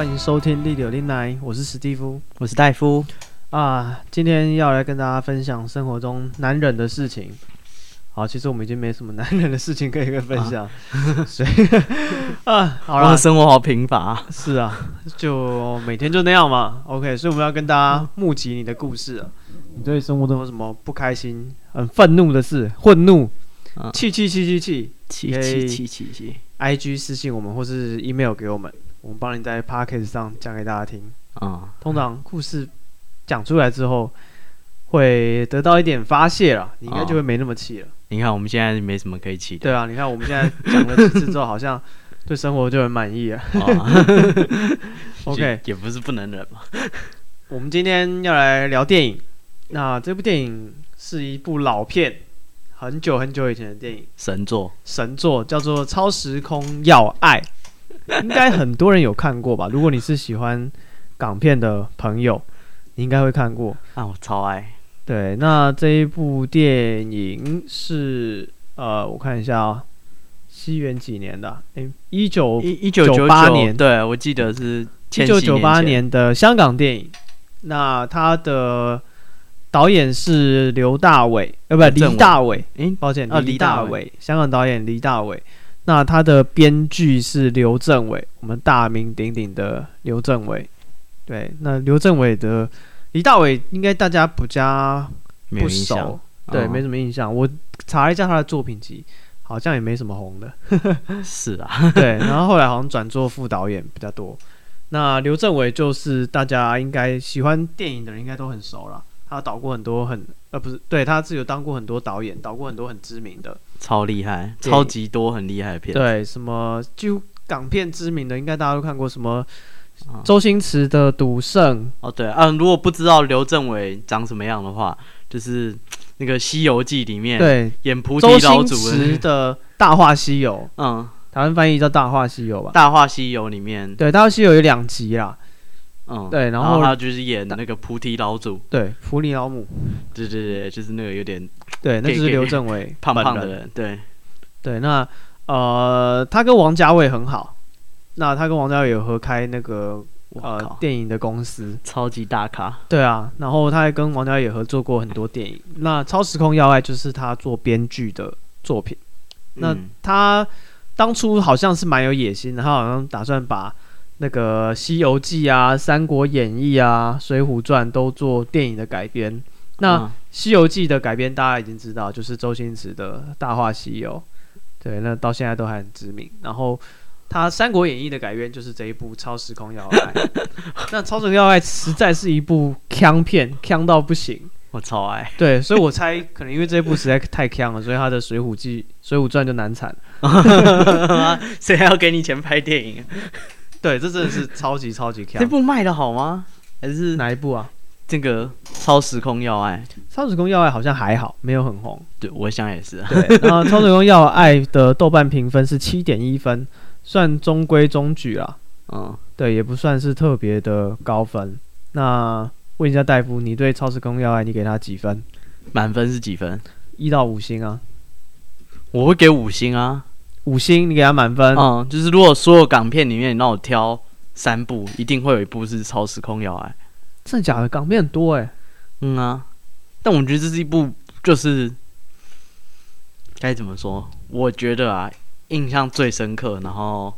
欢迎收听《利柳林来》，我是史蒂夫，我是戴夫啊。今天要来跟大家分享生活中难忍的事情。好，其实我们已经没什么难忍的事情可以跟分享，啊 所以 啊，好了，生活好贫乏。是啊，就每天就那样嘛。OK，所以我们要跟大家募集你的故事啊。你对生活中有什么不开心、很愤怒的事？愤怒，气气气气气，气气气气气。IG 私信我们，或是 email 给我们。我们帮你在 Podcast 上讲给大家听啊。通常故事讲出来之后，会得到一点发泄了，你应该就会没那么气了。你看我们现在没什么可以气的。对啊，你看我们现在讲了几次之后，好像对生活就很满意了。OK，也不是不能忍嘛。我们今天要来聊电影，那这部电影是一部老片，很久很久以前的电影，神作，神作叫做《超时空要爱》。应该很多人有看过吧？如果你是喜欢港片的朋友，你应该会看过啊！我超爱。对，那这一部电影是呃，我看一下啊、喔，西元几年的？哎，一九一九九八年。对，我记得是一九九八年的香港电影。那他的导演是刘大伟，呃，不，李大伟。哎，抱歉，啊，李大伟，香港导演李大伟。那他的编剧是刘镇伟，我们大名鼎鼎的刘镇伟。对，那刘镇伟的李大伟应该大家不加不熟，对，没什么印象。我查了一下他的作品集，好像也没什么红的。是啊，对，然后后来好像转做副导演比较多。那刘镇伟就是大家应该喜欢电影的人应该都很熟了。他导过很多很呃不是，对，他是有当过很多导演，导过很多很知名的，超厉害，超级多很厉害的片。对，什么就港片知名的，应该大家都看过。什么周星驰的《赌圣》哦，对，嗯，如果不知道刘镇伟长什么样的话，就是那个《西游记》里面对演菩提老祖的《大话西游》，嗯，台湾翻译叫《大话西游》吧，《大话西游》里面。对《大话西游》有两集啦。嗯，对，然后他就是演那个菩提老祖，对，菩提老母，对对对，就是那个有点，对，那就是刘镇伟，胖胖的人，对，对，那呃，他跟王家卫很好，那他跟王家卫有合开那个呃电影的公司，超级大咖，对啊，然后他还跟王家卫也合作过很多电影，那《超时空要爱》就是他做编剧的作品，那他当初好像是蛮有野心的，他好像打算把。那个《西游记》啊，《三国演义》啊，《水浒传》都做电影的改编。那《西游记》的改编大家已经知道，就是周星驰的《大话西游》。对，那到现在都还很知名。然后他《三国演义》的改编就是这一部《超时空要爱》。那《超时空要爱》实在是一部腔片，腔到不行。我超爱。对，所以我猜可能因为这一部实在太强了，所以他的《水浒记》《水浒传》就难产。谁还要给你钱拍电影？对，这真的是超级超级强。这部卖的好吗？还是哪一部啊？这个《超时空要爱》。《超时空要爱》好像还好，没有很红。对，我想也是。对，然后《超时空要爱》的豆瓣评分是七点一分，算中规中矩啊。嗯，对，也不算是特别的高分。那问一下大夫，你对《超时空要爱》你给他几分？满分是几分？一到五星啊。我会给五星啊。五星，你给他满分。嗯，就是如果所有港片里面你让我挑三部，一定会有一部是《超时空要爱》。真的假的？港片很多哎。嗯啊，但我觉得这是一部，就是该怎么说？我觉得啊，印象最深刻。然后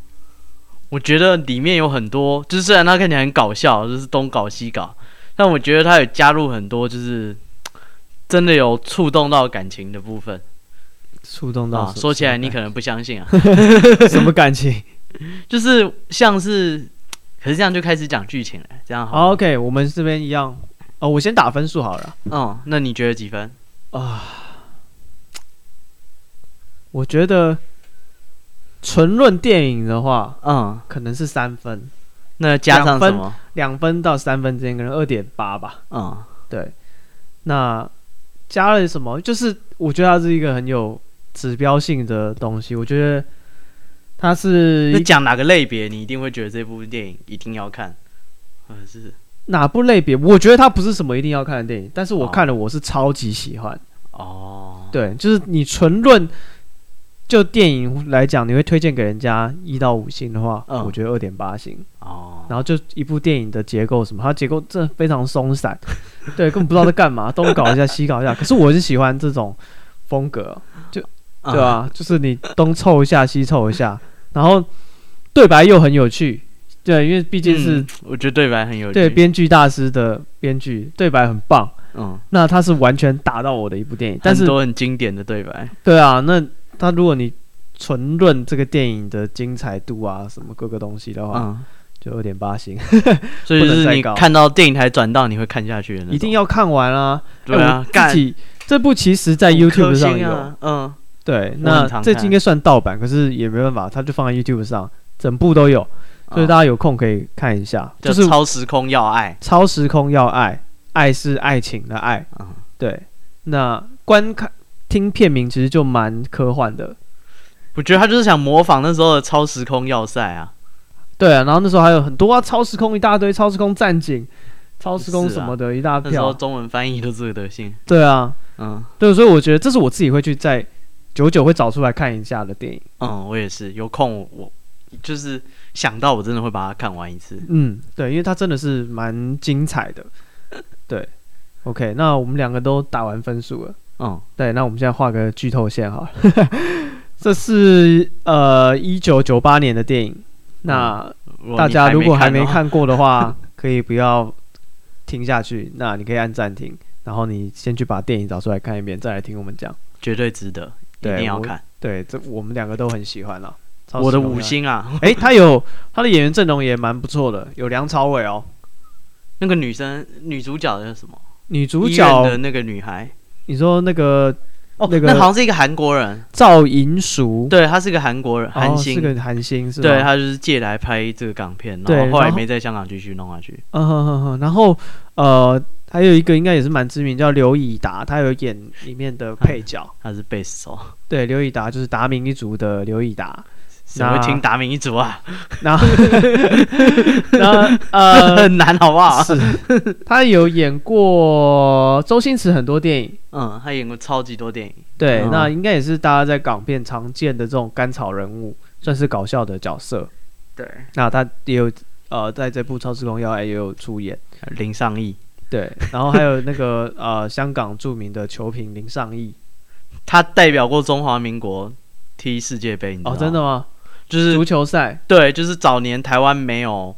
我觉得里面有很多，就是虽然它看起来很搞笑，就是东搞西搞，但我觉得它有加入很多，就是真的有触动到感情的部分。触动到、啊，说起来你可能不相信啊，什么感情？就是像是，可是这样就开始讲剧情了，这样好。OK，我们这边一样，哦，我先打分数好了。嗯，那你觉得几分啊？我觉得纯论电影的话，嗯，可能是三分。那加上什么？两分，分到三分之间，可能二点八吧。嗯，对。那加了什么？就是我觉得它是一个很有。指标性的东西，我觉得它是你讲哪个类别，你一定会觉得这部电影一定要看，或者是哪部类别？我觉得它不是什么一定要看的电影，但是我看了，我是超级喜欢。哦，对，就是你纯论就电影来讲，你会推荐给人家一到五星的话，嗯、我觉得二点八星。哦，然后就一部电影的结构什么，它结构真的非常松散，对，根本不知道在干嘛，东搞一下 西搞一下。可是我是喜欢这种风格，就对吧、啊？就是你东凑一下西凑一下，然后对白又很有趣，对，因为毕竟是、嗯、我觉得对白很有趣，对，编剧大师的编剧对白很棒，嗯，那他是完全打到我的一部电影，但是都很经典的对白，对啊，那他如果你纯论这个电影的精彩度啊，什么各个东西的话。嗯。就有点八星，所以就是你看到电影台转到，你会看下去的，一定要看完啊！对啊，自己这部其实在 YouTube 上有，嗯，对，那这应该算盗版，可是也没办法，它就放在 YouTube 上，整部都有，所以大家有空可以看一下。就是超时空要爱，超时空要爱，爱是爱情的爱，对。那观看听片名其实就蛮科幻的，我觉得他就是想模仿那时候的超时空要塞啊。对啊，然后那时候还有很多啊，超时空一大堆，超时空战警、超时空什么的一大票。那时候中文翻译都这个德性。对啊，嗯，对，所以我觉得这是我自己会去在久久会找出来看一下的电影。嗯，我也是有空我，就是想到我真的会把它看完一次。嗯，对，因为它真的是蛮精彩的。对，OK，那我们两个都打完分数了。嗯，对，那我们现在画个剧透线哈。这是呃一九九八年的电影。那大家如果还没看过的话，可以不要听下去。那你可以按暂停，然后你先去把电影找出来看一遍，再来听我们讲，绝对值得，一定要看。对，这我们两个都很喜欢了。我的五星啊！诶，他有他的演员阵容也蛮不错的，有梁朝伟哦。那个女生女主角的什么？女主角的那个女孩，你说那个？哦，那个那好像是一个韩国人，赵银淑。对，他是个韩国人，韩星，是个韩星，是吧？对，他就是借来拍这个港片，然后后来没在香港继续弄下去。嗯哼哼哼，然后呃，还有一个应该也是蛮知名，叫刘以达，他有演里面的配角，他是贝斯手。对，刘以达就是达明一族的刘以达。谁会听达明一族啊？然后，然后呃，很难，好不好？是，他有演过周星驰很多电影，嗯，他演过超级多电影。对，那应该也是大家在港片常见的这种甘草人物，算是搞笑的角色。对，那他也有呃，在这部《超时空要爱》也有出演林尚义。对，然后还有那个 呃，香港著名的球评林尚义，他代表过中华民国踢世界杯，你知道吗？哦，真的吗？就是足球赛，对，就是早年台湾没有，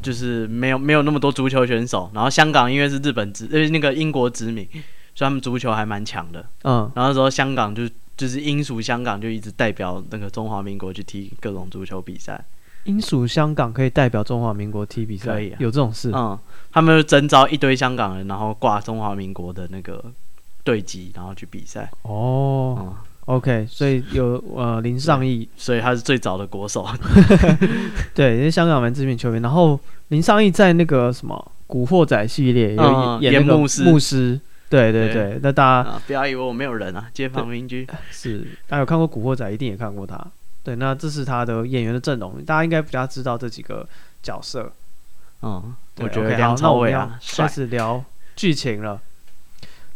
就是没有没有那么多足球选手，然后香港因为是日本殖，呃那个英国殖民，所以他们足球还蛮强的，嗯，然后那时候香港就就是英属香港就一直代表那个中华民国去踢各种足球比赛，英属香港可以代表中华民国踢比赛，可以啊，有这种事，嗯，他们就征召一堆香港人，然后挂中华民国的那个队旗，然后去比赛，哦。嗯 OK，所以有呃林尚义，所以他是最早的国手。对，因为香港蛮知名球员。然后林尚义在那个什么《古惑仔》系列有演那个牧师，牧师。对对对，那大家不要以为我没有人啊，街坊邻居是。大家有看过《古惑仔》，一定也看过他。对，那这是他的演员的阵容，大家应该比较知道这几个角色。嗯，我觉得梁朝伟啊，开始聊剧情了。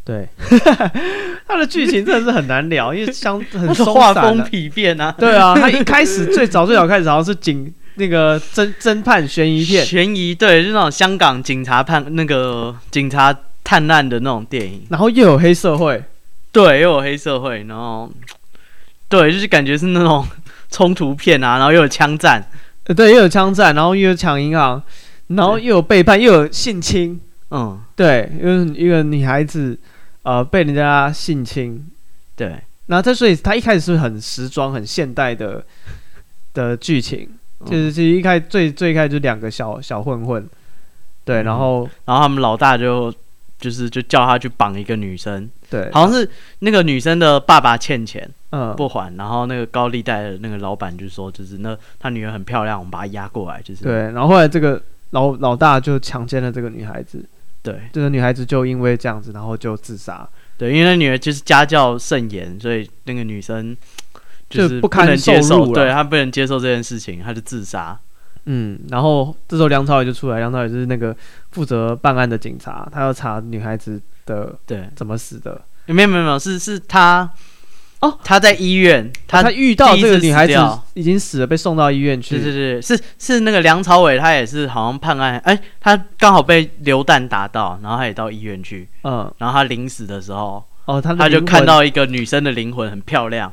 对，他的剧情真的是很难聊，因为相很画风丕变啊。对啊，他一开始最早最早开始好像是警那个侦侦探悬疑片，悬疑对，就那种香港警察判那个警察探案的那种电影，然后又有黑社会，对，又有黑社会，然后对，就是感觉是那种冲突片啊，然后又有枪战，对，又有枪战，然后又有抢银行，然后又有背叛，又有性侵，嗯，对，因为一个女孩子。呃，被人家性侵，对，然后他所以他一开始是很时装、很现代的 的剧情，嗯、就是其实一开最最开始就两个小小混混，对，嗯、然后然后他们老大就就是就叫他去绑一个女生，对，好像是那个女生的爸爸欠钱，嗯，不还，然后那个高利贷的那个老板就说，就是那他女儿很漂亮，我们把她押过来，就是。对，然后后来这个老老大就强奸了这个女孩子。对，这个女孩子就因为这样子，然后就自杀。对，因为那女儿就是家教甚严，所以那个女生就是不堪接受，对她不能接受这件事情，她就自杀。嗯，然后这时候梁朝伟就出来，梁朝伟就是那个负责办案的警察，他要查女孩子的对怎么死的。没有没有没有，是是他哦，他在医院，他他遇到这个女孩子已经死了，被送到医院去。对对对，是是那个梁朝伟，他也是好像判案，哎，他刚好被流弹打到，然后他也到医院去。嗯，然后他临死的时候，哦，他他就看到一个女生的灵魂很漂亮，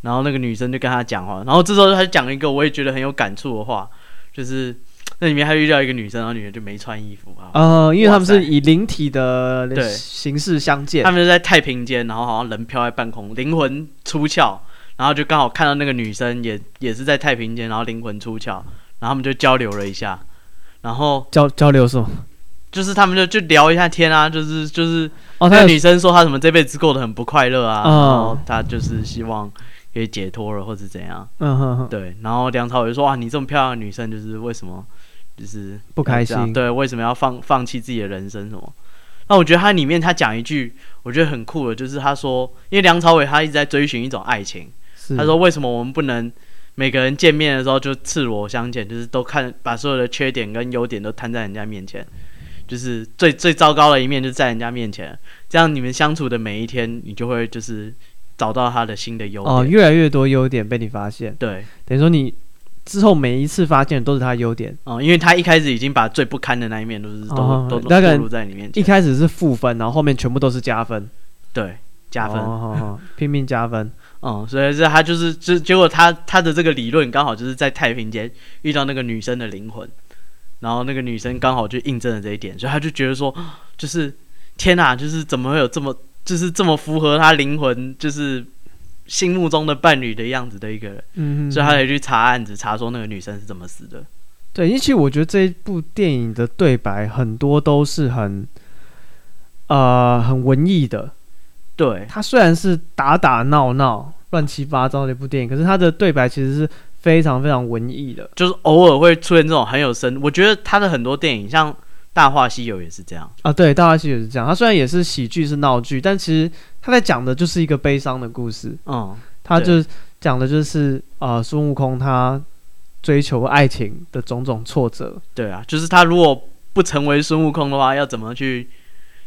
然后那个女生就跟他讲话，然后这时候他讲一个我也觉得很有感触的话，就是。那里面还遇到一个女生，然后女人就没穿衣服啊。呃，因为他们是以灵体的形式相见，他们就在太平间，然后好像人飘在半空，灵魂出窍，然后就刚好看到那个女生也也是在太平间，然后灵魂出窍，然后他们就交流了一下，然后交交流什么？就是他们就就聊一下天啊，就是就是哦，那个女生说她什么这辈子过得很不快乐啊，哦、然后她就是希望。可以解脱了，或者怎样？嗯哼哼，对。然后梁朝伟就说：“哇，你这么漂亮的女生，就是为什么，就是不开心？对，为什么要放放弃自己的人生？什么？那我觉得他里面他讲一句，我觉得很酷的，就是他说，因为梁朝伟他一直在追寻一种爱情。他说，为什么我们不能每个人见面的时候就赤裸相见，就是都看把所有的缺点跟优点都摊在人家面前，就是最最糟糕的一面就在人家面前，这样你们相处的每一天，你就会就是。”找到他的新的优点哦，越来越多优点被你发现。对，等于说你之后每一次发现都是他的优点哦，因为他一开始已经把最不堪的那一面都是都、哦、都暴露在里面。一开始是负分，然后后面全部都是加分。对，加分，拼命加分。嗯，所以是他就是，就结果他他的这个理论刚好就是在太平间遇到那个女生的灵魂，然后那个女生刚好就印证了这一点，所以他就觉得说，就是天哪，就是怎么会有这么。就是这么符合他灵魂，就是心目中的伴侣的样子的一个人，所以他得去查案子，查说那个女生是怎么死的。对，因为其实我觉得这一部电影的对白很多都是很，呃，很文艺的。对，他虽然是打打闹闹、乱七八糟的一部电影，可是他的对白其实是非常非常文艺的，就是偶尔会出现这种很有深。我觉得他的很多电影像。《大话西游》也是这样啊，对，《大话西游》是这样。它虽然也是喜剧，是闹剧，但其实他在讲的就是一个悲伤的故事。嗯，他就讲的就是啊，孙悟空他追求爱情的种种挫折。对啊，就是他如果不成为孙悟空的话，要怎么去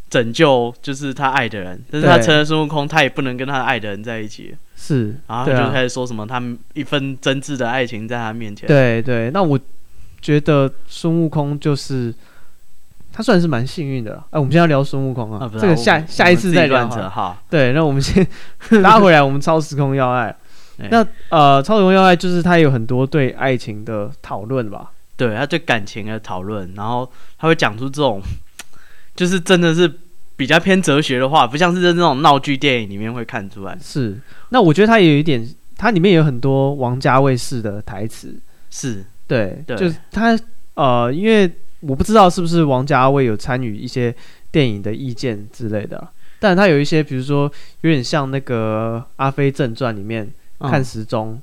拯救就是他爱的人？但是他成了孙悟空，他也不能跟他爱的人在一起。是，然后他就开始说什么，他们一份真挚的爱情在他面前。对对，那我觉得孙悟空就是。他算是蛮幸运的了。哎，我们现在要聊孙悟空啊，啊这个下下一次再聊哈。对，那我们先 拉回来，我们超时空要爱。那呃，超时空要爱就是他有很多对爱情的讨论吧？对，他对感情的讨论，然后他会讲出这种，就是真的是比较偏哲学的话，不像是在那种闹剧电影里面会看出来。是，那我觉得他也有一点，他里面有很多王家卫式的台词。是，对，对就是他呃，因为。我不知道是不是王家卫有参与一些电影的意见之类的，但他有一些，比如说有点像那个《阿飞正传》里面看时钟。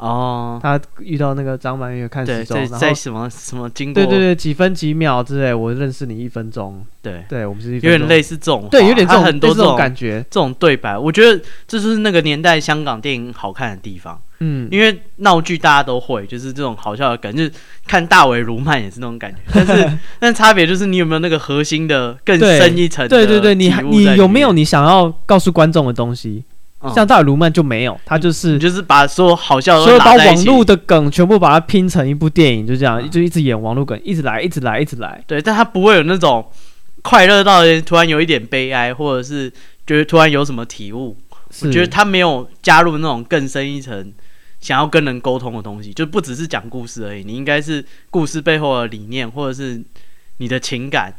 哦，他遇到那个张曼玉看时钟，在什么什么经过？对对对，几分几秒之类，我认识你一分钟。对对，我们是一有点类似这种，对，有点这种很多这种感觉，这种对白，我觉得这就是那个年代香港电影好看的地方。嗯，因为闹剧大家都会，就是这种好笑的梗，就是看大尾鲈鳗也是那种感觉，但是但差别就是你有没有那个核心的更深一层？对对对，你你有没有你想要告诉观众的东西？像大尾鲈鳗就没有，他就是就是把所有好笑的，所有把网络的梗全部把它拼成一部电影，就这样就一直演网络梗，一直来，一直来，一直来。对，但他不会有那种快乐到突然有一点悲哀，或者是觉得突然有什么体悟。我觉得他没有加入那种更深一层想要跟人沟通的东西，就不只是讲故事而已。你应该是故事背后的理念，或者是你的情感。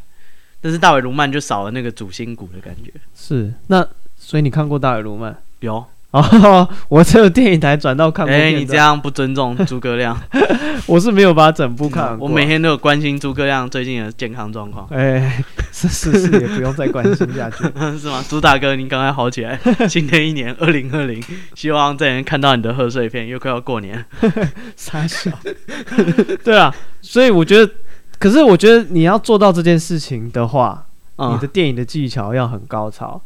但是大尾卢曼就少了那个主心骨的感觉。是，那所以你看过大尾鲈鳗？有 哦，我只有电影台转到看过。哎，你这样不尊重诸葛亮，我是没有把整部看。我每天都有关心诸葛亮最近的健康状况。哎，是是是，也不用再关心下去，是吗？朱大哥，您赶快好起来！新的一年二零二零，希望再能看到你的贺岁片，又快要过年。傻笑。对啊，所以我觉得，可是我觉得你要做到这件事情的话，你的电影的技巧要很高超。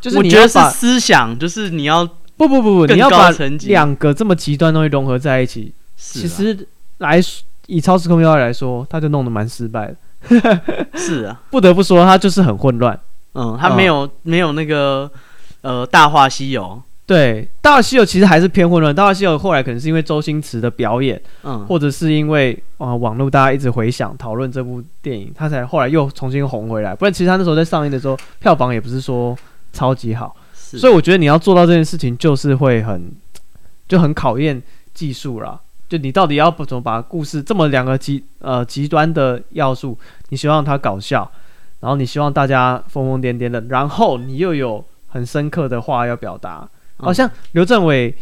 就是你要把我觉得是思想，就是你要不不不不，你要把两个这么极端东西融合在一起。其实来以超时空要爱来说，他就弄得蛮失败的。是啊，不得不说，他就是很混乱。嗯，他没有没有那个呃《大话西游》对，《大话西游》其实还是偏混乱，《大话西游》后来可能是因为周星驰的表演，嗯，或者是因为啊、呃、网络大家一直回想讨论这部电影，他才后来又重新红回来。不然其实他那时候在上映的时候，票房也不是说超级好。所以我觉得你要做到这件事情，就是会很就很考验技术啦。就你到底要怎么把故事这么两个极呃极端的要素，你希望它搞笑，然后你希望大家疯疯癫癫的，然后你又有很深刻的话要表达。好、嗯哦、像刘政伟，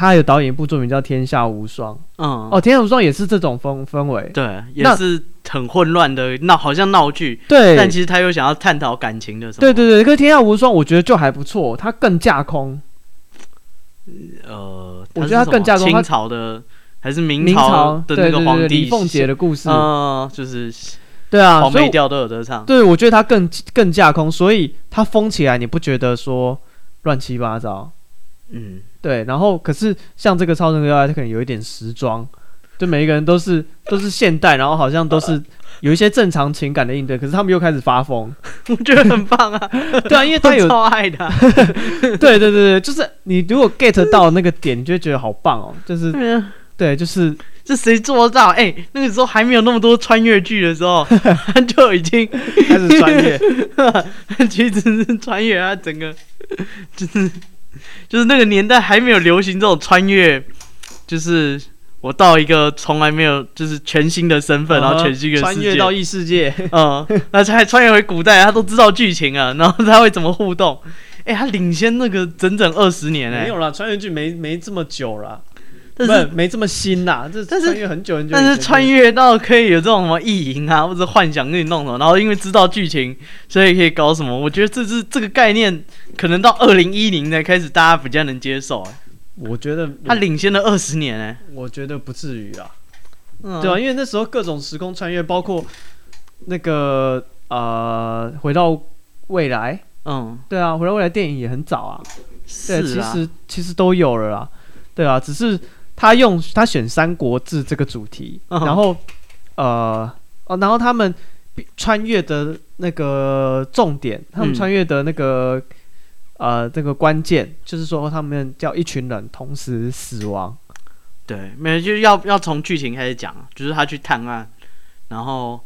他有导演一部作品叫《天下无双》。嗯，哦，《天下无双》也是这种氛氛围，对，也是很混乱的闹，好像闹剧。对，但其实他又想要探讨感情的什么。对对对，可是《天下无双》我觉得就还不错，它更架空。呃，我觉得它更架空。清朝的还是明朝的那个皇帝李凤杰的故事？嗯，就是对啊，黄梅调都有得唱。对，我觉得它更更架空，所以它疯起来，你不觉得说乱七八糟？嗯，对，然后可是像这个超神要爱，它可能有一点时装，就每一个人都是都是现代，然后好像都是 有一些正常情感的应对，可是他们又开始发疯，我觉得很棒啊，对啊，因为他有超爱的，对对对对，就是你如果 get 到那个点，你就会觉得好棒哦，就是对，就是这谁做得到？哎、欸，那个时候还没有那么多穿越剧的时候，他就已经开始穿越，其实是穿越啊，整个就是。就是那个年代还没有流行这种穿越，就是我到一个从来没有就是全新的身份，uh 然后全新的穿越到异世界，嗯，那才穿越回古代，他都知道剧情啊，然后他会怎么互动？哎、欸，他领先那个整整二十年哎、欸，没有啦，穿越剧没没这么久啦。但是没这么新啦，这但是穿越很久很久，但是穿越到可以有这种什么意淫啊，或者幻想给你弄什么，然后因为知道剧情，所以可以搞什么？我觉得这是这个概念，可能到二零一零年开始大家比较能接受。我觉得他领先了二十年哎，我觉得不至于啊，嗯、对啊，因为那时候各种时空穿越，包括那个呃回到未来，嗯，对啊，回到未来电影也很早啊，对，其实其实都有了啦，对啊，只是。他用他选《三国志》这个主题，uh. 然后，呃，哦，然后他们穿越的那个重点，他们穿越的那个，嗯、呃，这个关键就是说，他们叫一群人同时死亡。对，没有，就是要要从剧情开始讲，就是他去探案，然后。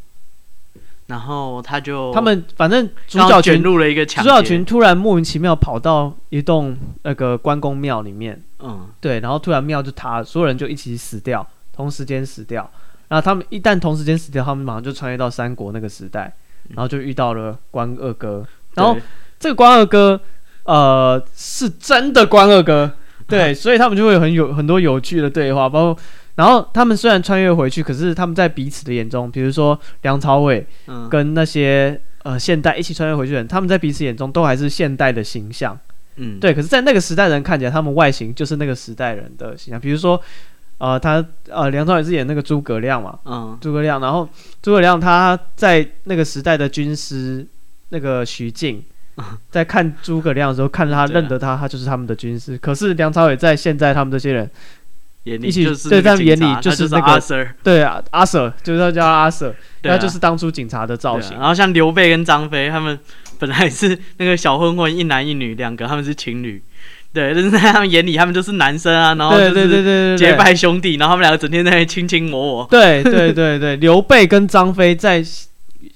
然后他就他们反正主角群卷入了一个墙，主角群突然莫名其妙跑到一栋那个关公庙里面，嗯，对，然后突然庙就塌，所有人就一起死掉，同时间死掉。然后他们一旦同时间死掉，他们马上就穿越到三国那个时代，然后就遇到了关二哥。然后这个关二哥，呃，是真的关二哥，对，所以他们就会有很有很多有趣的对话，包括。然后他们虽然穿越回去，可是他们在彼此的眼中，比如说梁朝伟跟那些、嗯、呃现代一起穿越回去的人，他们在彼此眼中都还是现代的形象。嗯，对。可是，在那个时代人看起来，他们外形就是那个时代人的形象。比如说，呃，他呃梁朝伟是演那个诸葛亮嘛，嗯，诸葛亮。然后诸葛亮他在那个时代的军师那个徐静，在看诸葛亮的时候，看着他认得他，他就是他们的军师。可是梁朝伟在现在他们这些人。一起对，在眼里就是那个阿 Sir，对啊，阿 Sir 就是他叫阿 Sir，他就是当初警察的造型。然后像刘备跟张飞，他们本来是那个小混混，一男一女两个，他们是情侣，对，但是在他们眼里，他们就是男生啊，然后就是结拜兄弟，然后他们两个整天在那卿卿我我。对对对对，刘备跟张飞在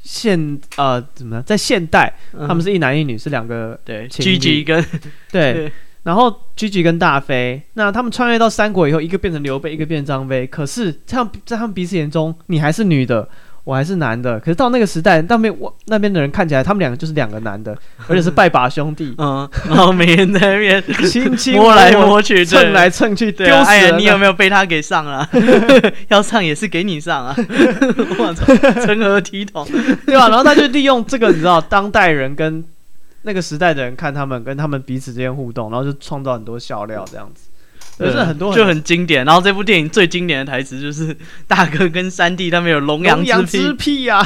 现呃怎么样，在现代他们是一男一女，是两个对，狙击跟对。然后狙击跟大飞，那他们穿越到三国以后，一个变成刘备，一个变成张飞。可是这样在他们彼此眼中，你还是女的，我还是男的。可是到那个时代，那边我那边的人看起来，他们两个就是两个男的，而且是拜把兄弟。嗯，然后每天在那边亲亲摸来摸去，蹭来蹭去，丢死。哎呀，你有没有被他给上了？要上也是给你上啊！我操，成何体统？对吧？然后他就利用这个，你知道，当代人跟。那个时代的人看他们跟他们彼此之间互动，然后就创造很多笑料，这样子，就是很多很就很经典。然后这部电影最经典的台词就是大哥跟三弟他们有龙阳之癖呀，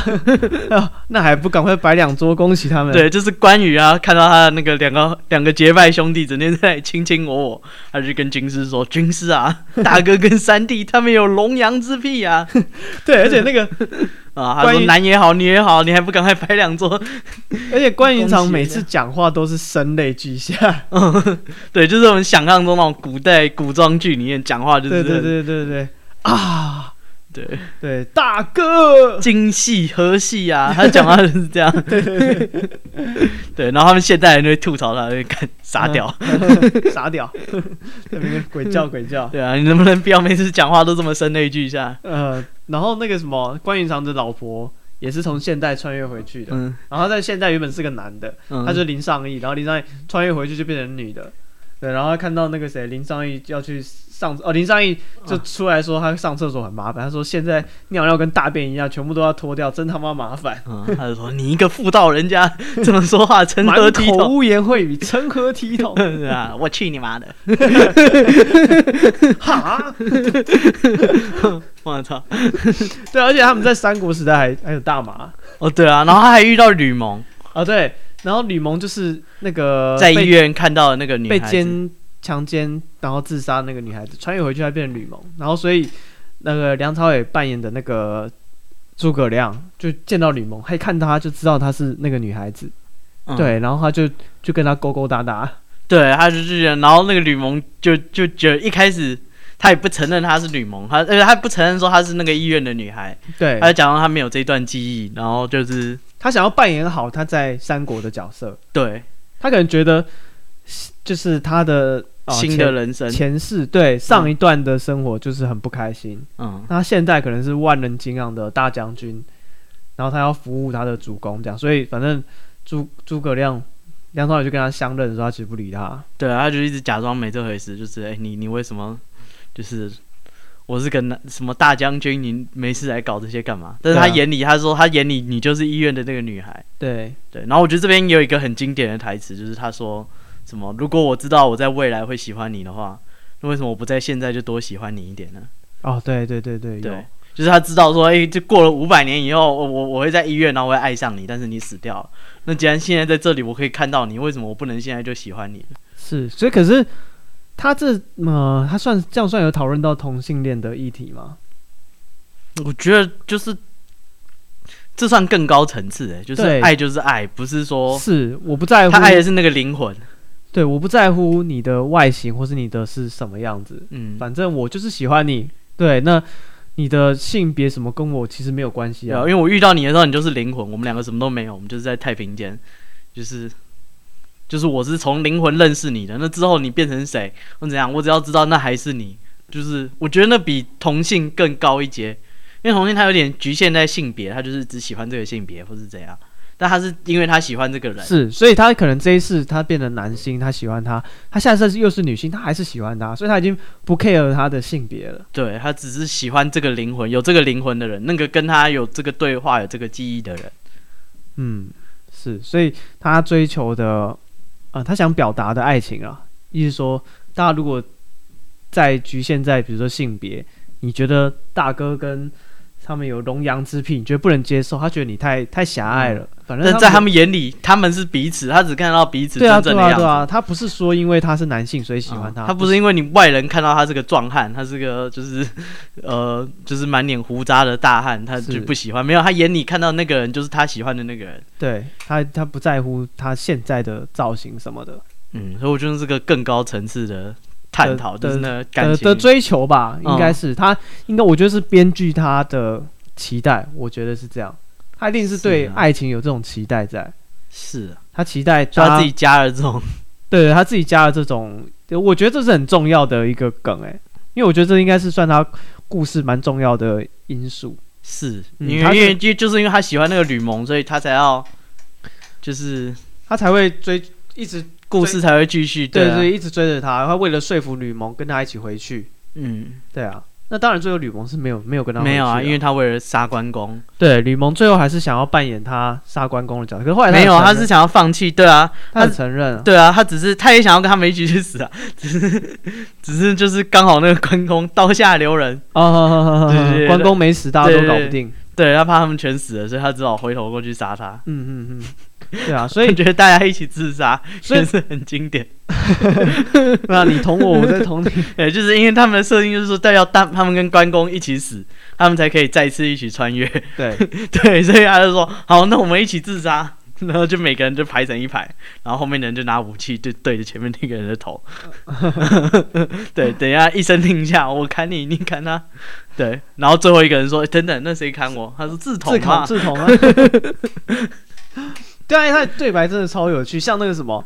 那还不赶快摆两桌恭喜他们？对，就是关羽啊，看到他的那个两个两个结拜兄弟整天在卿卿我我，他就跟军师说：“军师啊，大哥跟三弟他们有龙阳之癖啊。” 对，而且那个 啊，他说男也好，女也好，你还不赶快摆两桌？而且关云长 每次讲话都是声泪俱下，嗯，对，就是我们想象中那种古代古装剧里面讲话，就是对对对对对啊。对对，大哥，京戏和戏啊，他讲话就是这样。对对对，对，然后他们现代人就会吐槽他，就看傻屌，傻屌，那边鬼叫 鬼叫。对啊，你能不能不要每次讲话都这么声泪俱下？呃，然后那个什么关云长的老婆也是从现代穿越回去的，嗯，然后他在现代原本是个男的，嗯、他就林尚义，然后林尚义穿越回去就变成女的。对，然后他看到那个谁林尚义要去上哦，林尚义就出来说他上厕所很麻烦，他说现在尿尿跟大便一样，全部都要脱掉，真他妈麻烦。嗯，他就说你一个妇道人家这么说话，成何体统？污言秽语，成何体统？是啊，我去你妈的！哈！我操！对，而且他们在三国时代还还有大麻哦，对啊，然后他还遇到吕蒙啊，对。然后吕蒙就是那个在医院看到的那个女孩被奸强奸，然后自杀那个女孩子，穿越回去她变成吕蒙，然后所以那个梁朝伟扮演的那个诸葛亮就见到吕蒙，他一看他就知道她是那个女孩子，嗯、对，然后他就就跟他勾勾搭搭，对，他就这样，然后那个吕蒙就就觉得一开始他也不承认他是吕蒙，他而且他不承认说他是那个医院的女孩，对，他就讲到他没有这一段记忆，然后就是。他想要扮演好他在三国的角色，对，他可能觉得就是他的、哦、新的人生前世，对上一段的生活就是很不开心，嗯，那他现在可能是万人敬仰的大将军，然后他要服务他的主公，这样，所以反正诸诸葛亮梁朝伟就跟他相认的时候，他其实不理他，对啊，他就一直假装没这回事，就是哎、欸，你你为什么就是。我是个男什么大将军，你没事来搞这些干嘛？但是他眼里，他说他眼里你就是医院的那个女孩。对对，然后我觉得这边有一个很经典的台词，就是他说什么：如果我知道我在未来会喜欢你的话，那为什么我不在现在就多喜欢你一点呢？哦，对对对对对，就是他知道说，哎，就过了五百年以后，我我我会在医院，然后我会爱上你，但是你死掉了。那既然现在在这里，我可以看到你，为什么我不能现在就喜欢你？是，所以可是。他这么，他算这样算有讨论到同性恋的议题吗？我觉得就是这算更高层次哎，就是爱就是爱，不是说是我不在乎，他爱的是那个灵魂。对，我不在乎你的外形或是你的是什么样子，嗯，反正我就是喜欢你。对，那你的性别什么跟我其实没有关系啊，因为我遇到你的时候，你就是灵魂，我们两个什么都没有，我们就是在太平间，就是。就是我是从灵魂认识你的，那之后你变成谁或怎样，我只要知道那还是你。就是我觉得那比同性更高一阶，因为同性他有点局限在性别，他就是只喜欢这个性别或是怎样。但他是因为他喜欢这个人，是，所以他可能这一次他变成男性，他喜欢他，他下次又是女性，他还是喜欢他，所以他已经不 care 他的性别了。对，他只是喜欢这个灵魂，有这个灵魂的人，那个跟他有这个对话、有这个记忆的人。嗯，是，所以他追求的。啊、呃，他想表达的爱情啊，意思说，大家如果在局限在比如说性别，你觉得大哥跟他们有龙阳之癖，你觉得不能接受，他觉得你太太狭隘了。嗯、反正在他们眼里，他们是彼此，他只看到彼此真正的样子。对啊，对啊，对啊，他不是说因为他是男性所以喜欢他，嗯、他不是因为你外人看到他是个壮汉，他是个 就是呃就是满脸胡渣的大汉，他就不喜欢。没有，他眼里看到那个人就是他喜欢的那个人。对他，他不在乎他现在的造型什么的。嗯，所以我觉得这个更高层次的。探讨的的的，的追求吧，应该是、嗯、他应该，我觉得是编剧他的期待，我觉得是这样，他一定是对爱情有这种期待在，是、啊、他期待他，他自己加了这种，对他自己加了这种，我觉得这是很重要的一个梗哎，因为我觉得这应该是算他故事蛮重要的因素，是因为因为就就是因为他喜欢那个吕蒙，所以他才要，就是他才会追一直。故事才会继续，对对，对，一直追着他，他为了说服吕蒙跟他一起回去。嗯，对啊，那当然最后吕蒙是没有没有跟他没有啊，因为他为了杀关公。对，吕蒙最后还是想要扮演他杀关公的角色，可是后来没有，他是想要放弃。对啊，他承认。对啊，他只是他也想要跟他们一起去死啊，只是只是就是刚好那个关公刀下留人 啊，关公没死，大家都搞不定。对，他怕他们全死了，所以他只好回头过去杀他。嗯嗯嗯，对啊，所以 觉得大家一起自杀，所以是很经典。那你捅我，我再捅你。对，就是因为他们的设定就是说，但要当他们跟关公一起死，他们才可以再次一起穿越。对对，所以他就说，好，那我们一起自杀。然后就每个人就排成一排，然后后面的人就拿武器就对着前面那个人的头。对，等一下一声令下，我砍你，你砍他。对，然后最后一个人说：“欸、等等，那谁砍我？”他说：“自捅嘛，自捅啊。”对啊，他的对白真的超有趣，像那个什么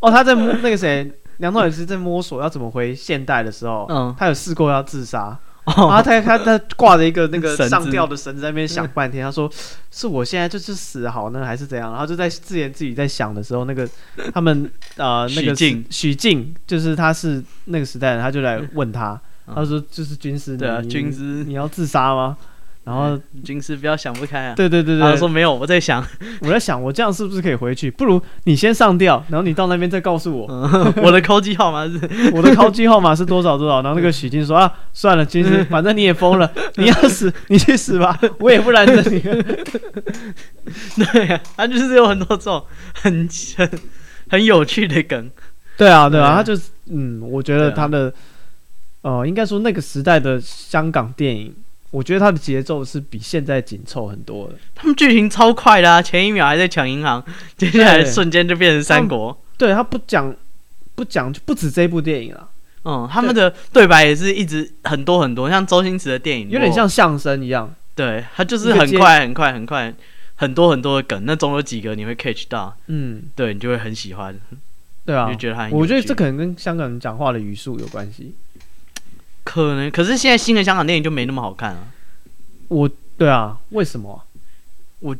哦，他在摸那个谁，梁朝伟是在摸索要怎么回现代的时候，嗯，他有试过要自杀。然后他他他挂着一个那个上吊的绳子在那边想半天，他说：“是我现在就是死好呢，还是怎样？”然后就在自言自语在想的时候，那个他们呃那个许静就是他是那个时代的，他就来问他，他说：“就是军师，对啊，军师，你要自杀吗？”然后军师不要想不开啊！对对对对，他说没有，我在想，我在想，我这样是不是可以回去？不如你先上吊，然后你到那边再告诉我，我的扣机号码是，我的扣机号码是多少多少？然后那个许静说啊，算了，军师，反正你也疯了，你要死你去死吧，我也不拦着你。对啊，他就是有很多这种很很很有趣的梗。对啊，对啊，他就是嗯，我觉得他的呃，应该说那个时代的香港电影。我觉得他的节奏是比现在紧凑很多的。他们剧情超快的啊，前一秒还在抢银行，接下来瞬间就变成三国。对，他不讲不讲就不止这部电影了。嗯，他们的对白也是一直很多很多，像周星驰的电影有点像相声一样。对，他就是很快很快很快很多很多的梗，那总有几个你会 catch 到。嗯，对你就会很喜欢。对啊，就觉得他。我觉得这可能跟香港人讲话的语速有关系。可能，可是现在新的香港电影就没那么好看了。我对啊，为什么？我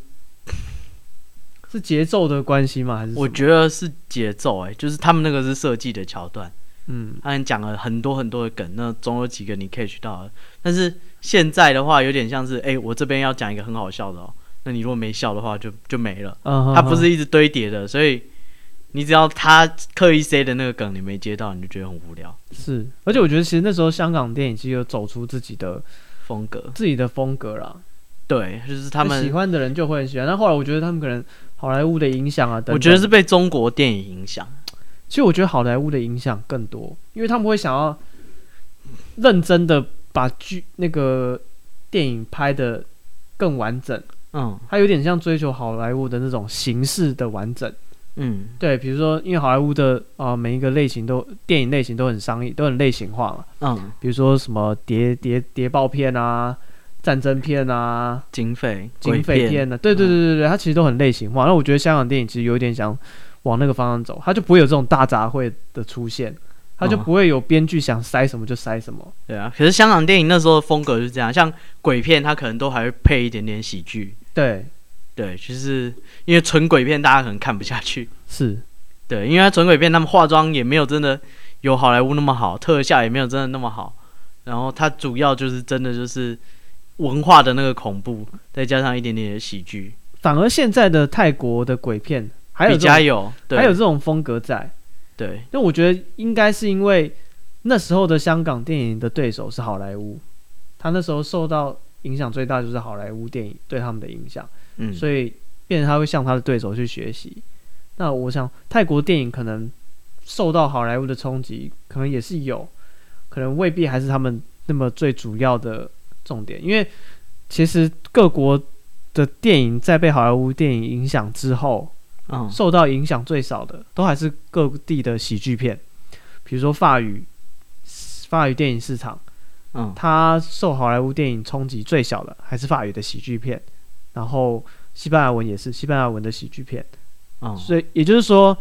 是节奏的关系吗？还是我觉得是节奏、欸？哎，就是他们那个是设计的桥段，嗯，他们讲了很多很多的梗，那总有几个你 catch 到了。但是现在的话，有点像是，哎、欸，我这边要讲一个很好笑的哦，那你如果没笑的话就，就就没了。嗯、uh，它.不是一直堆叠的，所以。你只要他刻意塞的那个梗你没接到，你就觉得很无聊。是，而且我觉得其实那时候香港电影其实有走出自己的风格，自己的风格啦。对，就是他们喜欢的人就会很喜欢。但后来我觉得他们可能好莱坞的影响啊等等，我觉得是被中国电影影响。其实我觉得好莱坞的影响更多，因为他们会想要认真的把剧那个电影拍的更完整。嗯，它有点像追求好莱坞的那种形式的完整。嗯，对，比如说，因为好莱坞的啊、呃，每一个类型都电影类型都很商业，都很类型化嘛。嗯，比如说什么谍谍谍报片啊，战争片啊，警匪警匪片啊，对对对对对，它其实都很类型化。那、嗯、我觉得香港电影其实有点想往那个方向走，它就不会有这种大杂烩的出现，它就不会有编剧想塞什么就塞什么。对啊，可是香港电影那时候的风格就是这样，像鬼片，它可能都还会配一点点喜剧。对。对，就是因为纯鬼片大家可能看不下去，是，对，因为它纯鬼片他们化妆也没有真的有好莱坞那么好，特效也没有真的那么好，然后它主要就是真的就是文化的那个恐怖，再加上一点点的喜剧，反而现在的泰国的鬼片还有比较有，对，还有这种风格在，对，那我觉得应该是因为那时候的香港电影的对手是好莱坞，他那时候受到影响最大就是好莱坞电影对他们的影响。嗯，所以变成他会向他的对手去学习。那我想泰国电影可能受到好莱坞的冲击，可能也是有，可能未必还是他们那么最主要的重点。因为其实各国的电影在被好莱坞电影影响之后，嗯，受到影响最少的都还是各地的喜剧片，比如说法语法语电影市场，嗯，它受好莱坞电影冲击最小的还是法语的喜剧片。然后西班牙文也是西班牙文的喜剧片，嗯，所以也就是说，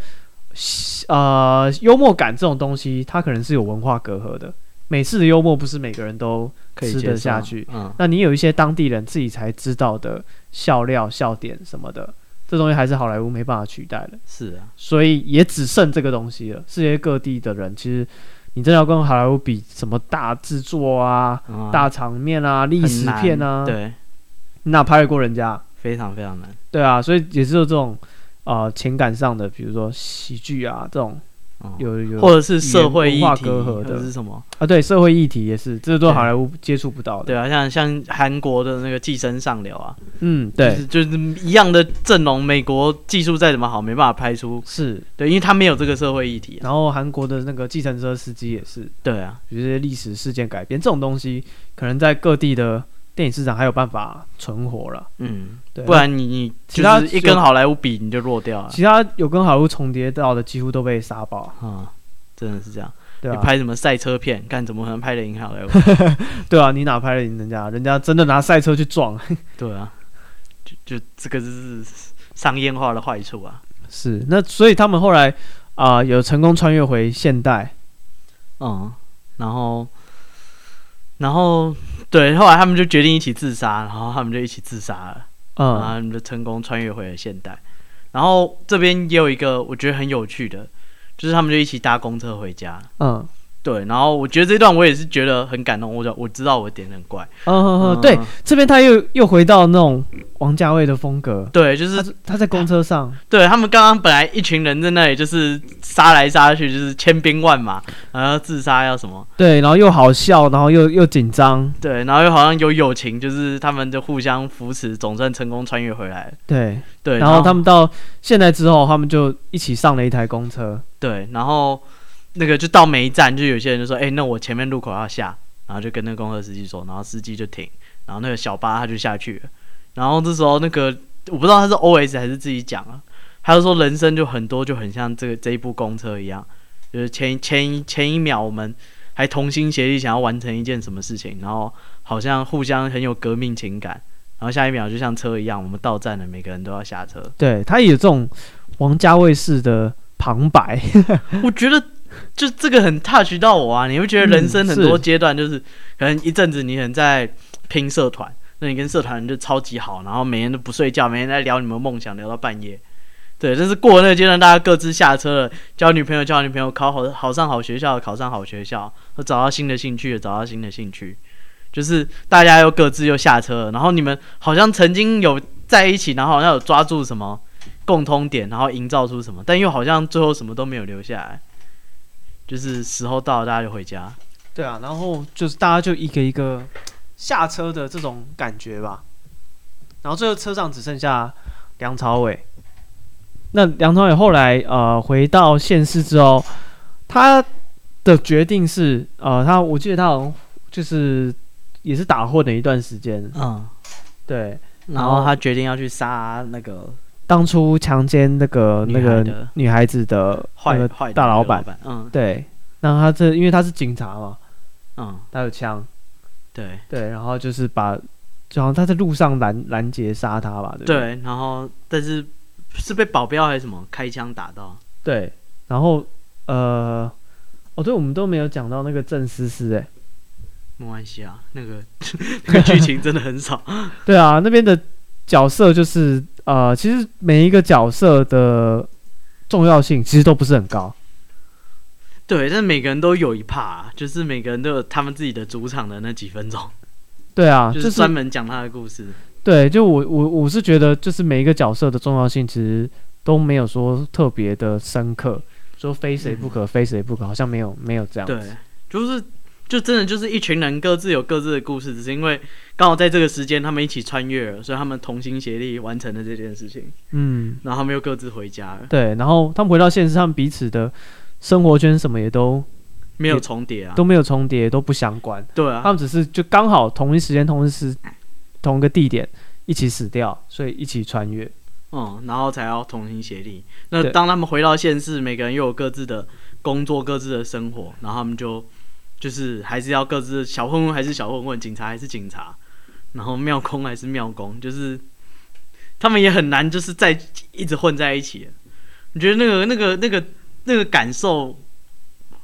呃，幽默感这种东西，它可能是有文化隔阂的。美式的幽默不是每个人都吃得下去，嗯，那你有一些当地人自己才知道的笑料、笑点什么的，这东西还是好莱坞没办法取代的。是啊，所以也只剩这个东西了。世界各地的人，其实你真的要跟好莱坞比，什么大制作啊、嗯、大场面啊、历史片啊，对。那拍得过人家？非常非常难。对啊，所以也是有这种，呃，情感上的，比如说喜剧啊这种，有有，或者是社会议题隔阂的是什么啊？对，社会议题也是，这都好莱坞接触不到的。对啊，像像韩国的那个《寄生上流》啊，嗯，对，就是，就是一样的阵容，美国技术再怎么好，没办法拍出是对，因为他没有这个社会议题，啊。然后韩国的那个计程车司机也是，对啊，有些历史事件改编这种东西，可能在各地的电影市场还有办法存活了。嗯，对，不然你你其他一跟好莱坞比，你就弱掉了。其他有跟好莱坞重叠到的，几乎都被杀爆啊。嗯真的是这样，对啊，你拍什么赛车片，干怎么可能拍得赢好莱坞？对啊，你哪拍得赢人家？人家真的拿赛车去撞。对啊，就就这个是商业化的坏处啊。是，那所以他们后来啊、呃、有成功穿越回现代，嗯，然后然后对，后来他们就决定一起自杀，然后他们就一起自杀了，嗯，然后他们就成功穿越回了现代。然后这边也有一个我觉得很有趣的。就是他们就一起搭公车回家，嗯，对，然后我觉得这段我也是觉得很感动，我就我知道我点很怪，嗯嗯嗯，对，这边他又又回到那种王家卫的风格，对，就是他，他在公车上，啊、对他们刚刚本来一群人在那里就是杀来杀去，就是千兵万马，然后自杀要什么，对，然后又好笑，然后又又紧张，对，然后又好像有友情，就是他们就互相扶持，总算成功穿越回来，对对，然后他们到现在之后，他们就一起上了一台公车。对，然后那个就到每一站，就有些人就说：“哎，那我前面路口要下。”然后就跟那个公车司机说，然后司机就停，然后那个小巴他就下去了。然后这时候那个我不知道他是 OS 还是自己讲啊，他就说人生就很多就很像这个这一部公车一样，就是前前一前一秒我们还同心协力想要完成一件什么事情，然后好像互相很有革命情感，然后下一秒就像车一样，我们到站了，每个人都要下车。对，他也有这种王家卫式的。旁白，我觉得就这个很 touch 到我啊！你会觉得人生很多阶段，就是可能一阵子你很在拼社团，那你跟社团人就超级好，然后每天都不睡觉，每天在聊你们梦想，聊到半夜。对，但是过了那个阶段，大家各自下车了，交女朋友，交女朋友，考好好上好学校，考上好学校，找到新的兴趣，找到新的兴趣，就是大家又各自又下车了，然后你们好像曾经有在一起，然后好像有抓住什么。共通点，然后营造出什么，但又好像最后什么都没有留下来，就是时候到了，大家就回家。对啊，然后就是大家就一个一个下车的这种感觉吧。然后最后车上只剩下梁朝伟。那梁朝伟后来呃回到现世之后，他的决定是呃他我记得他好像就是也是打混了一段时间。嗯，对。然后他决定要去杀那个。当初强奸那个那个女孩子的坏坏大老板，嗯，对，然后他这因为他是警察嘛，嗯，他有枪，对。对，然后就是把，就好像他在路上拦拦截杀他吧，对，对，然后但是是被保镖还是什么？开枪打到，对，然后呃，哦，对，我们都没有讲到那个郑思思，哎，没关系啊，那个 那个剧情真的很少，对啊，那边的角色就是。呃，其实每一个角色的重要性其实都不是很高，对，但每个人都有一 part，就是每个人都有他们自己的主场的那几分钟，对啊，就是专门讲他的故事。对，就我我我是觉得，就是每一个角色的重要性其实都没有说特别的深刻，说非谁不可，嗯、非谁不可，好像没有没有这样。对，就是。就真的就是一群人各自有各自的故事，只是因为刚好在这个时间他们一起穿越了，所以他们同心协力完成了这件事情。嗯，然后他们又各自回家了。对，然后他们回到现实，他们彼此的生活圈什么也都没有重叠啊，都没有重叠，都不相关。对啊，他们只是就刚好同一时间、同一时、同一个地点一起死掉，所以一起穿越。嗯，然后才要同心协力。那当他们回到现实，每个人又有各自的工作、各自的生活，然后他们就。就是还是要各自小混混还是小混混，警察还是警察，然后庙空还是庙公，就是他们也很难，就是在一直混在一起。你觉得那个那个那个那个感受，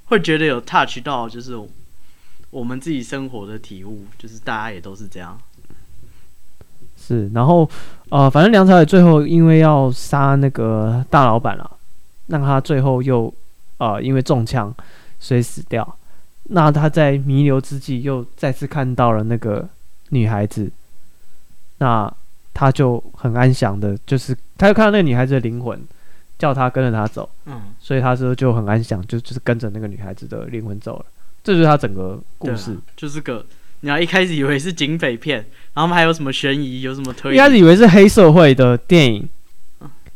会觉得有 touch 到，就是我们自己生活的体悟，就是大家也都是这样。是，然后呃，反正梁朝伟最后因为要杀那个大老板了，让他最后又呃因为中枪所以死掉。那他在弥留之际又再次看到了那个女孩子，那他就很安详的，就是他又看到那个女孩子的灵魂叫他跟着他走，嗯，所以他说就很安详，就就是跟着那个女孩子的灵魂走了。这就是他整个故事，啊、就是个你要一开始以为是警匪片，然后还有什么悬疑，有什么推理，一开始以为是黑社会的电影，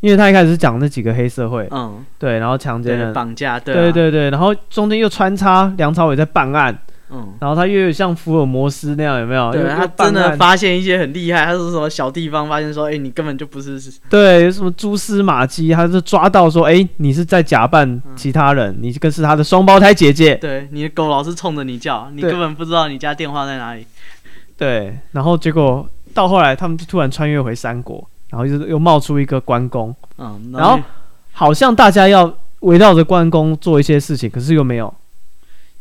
因为他一开始是讲那几个黑社会，嗯，对，然后强奸人、绑架，对、啊、对对对，然后中间又穿插梁朝伟在办案。嗯，然后他又有像福尔摩斯那样，有没有？对，他真的发现一些很厉害，他是什么小地方发现说，哎，你根本就不是。对，有什么蛛丝马迹，他是抓到说，哎，你是在假扮其他人，你这个是他的双胞胎姐姐。对，你的狗老是冲着你叫，你根本不知道你家电话在哪里。对，然后结果到后来，他们就突然穿越回三国，然后又又冒出一个关公，嗯，然后好像大家要围绕着关公做一些事情，可是又没有。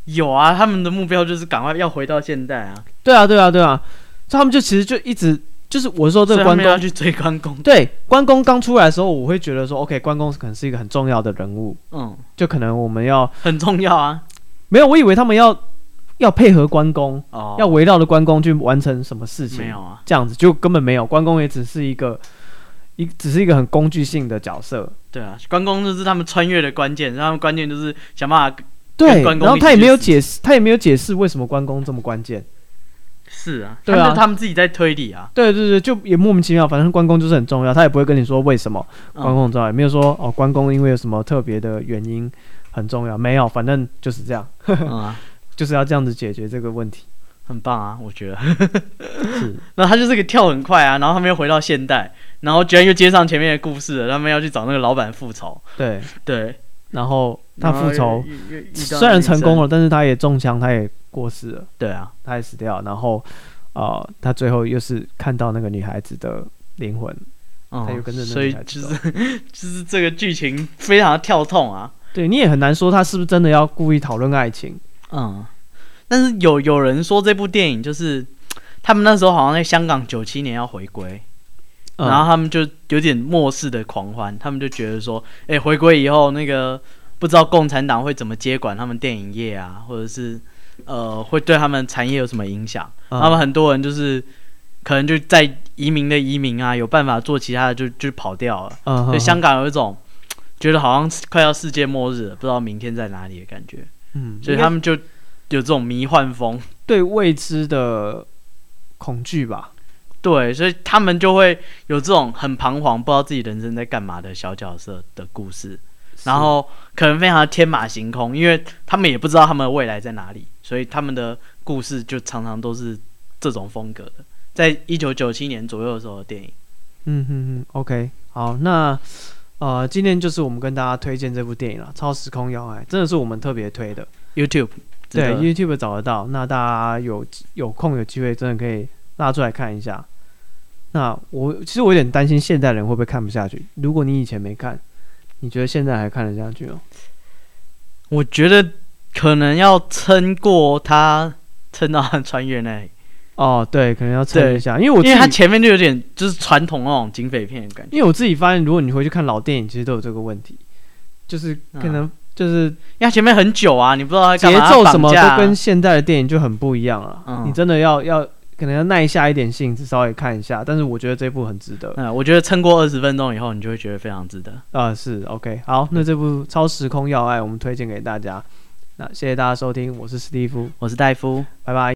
有啊，他们的目标就是赶快要回到现代啊！对啊，对啊，对啊，所以他们就其实就一直就是我说这个关公要去追关公。对，关公刚出来的时候，我会觉得说，OK，关公可能是一个很重要的人物，嗯，就可能我们要很重要啊。没有，我以为他们要要配合关公，哦，要围绕着关公去完成什么事情，没有啊，这样子就根本没有，关公也只是一个一只是一个很工具性的角色。对啊，关公就是他们穿越的关键，他们关键就是想办法。对，然后他也没有解释，他也没有解释为什么关公这么关键。是啊，对啊，他们自己在推理啊。对对对，就也莫名其妙，反正关公就是很重要，他也不会跟你说为什么关公很重要，也没有说哦，关公因为有什么特别的原因很重要，没有，反正就是这样，嗯，就是要这样子解决这个问题，很棒啊，我觉得。是，那他就是个跳很快啊，然后他们又回到现代，然后居然又接上前面的故事了，他们要去找那个老板复仇。对对。然后他复仇，虽然成功了，但是他也中枪，他也过世了。对啊，他也死掉。然后，呃，他最后又是看到那个女孩子的灵魂，哦、他又跟着那个女孩子。所以就是 就是这个剧情非常的跳痛啊。对，你也很难说他是不是真的要故意讨论爱情。嗯，但是有有人说这部电影就是他们那时候好像在香港九七年要回归。然后他们就有点末世的狂欢，他们就觉得说，哎，回归以后那个不知道共产党会怎么接管他们电影业啊，或者是呃会对他们产业有什么影响？嗯、他们很多人就是可能就在移民的移民啊，有办法做其他的就就跑掉了。嗯，所以香港有一种觉得好像快要世界末日了，不知道明天在哪里的感觉。嗯，所以他们就有这种迷幻风，对未知的恐惧吧。对，所以他们就会有这种很彷徨，不知道自己人生在干嘛的小角色的故事，然后可能非常的天马行空，因为他们也不知道他们的未来在哪里，所以他们的故事就常常都是这种风格的。在一九九七年左右的时候的电影，嗯哼哼，OK，好，那呃，今天就是我们跟大家推荐这部电影了，《超时空要爱》，真的是我们特别推的，YouTube，对，YouTube 找得到，那大家有有空有机会真的可以拉出来看一下。那我其实我有点担心现代人会不会看不下去。如果你以前没看，你觉得现在还看得下去吗？我觉得可能要撑过他，撑到他穿越那里。哦，对，可能要撑一下，因为我因为他前面就有点就是传统那种警匪片的感觉。因为我自己发现，如果你回去看老电影，其实都有这个问题，就是可能就是、嗯、因为前面很久啊，你不知道他节奏什么都跟现在的电影就很不一样了。嗯、你真的要要。可能要耐下一点性子，稍微看一下。但是我觉得这部很值得。嗯，我觉得撑过二十分钟以后，你就会觉得非常值得。啊，是 OK。好，那这部《超时空要爱》我们推荐给大家。那谢谢大家收听，我是史蒂夫，我是戴夫，拜拜。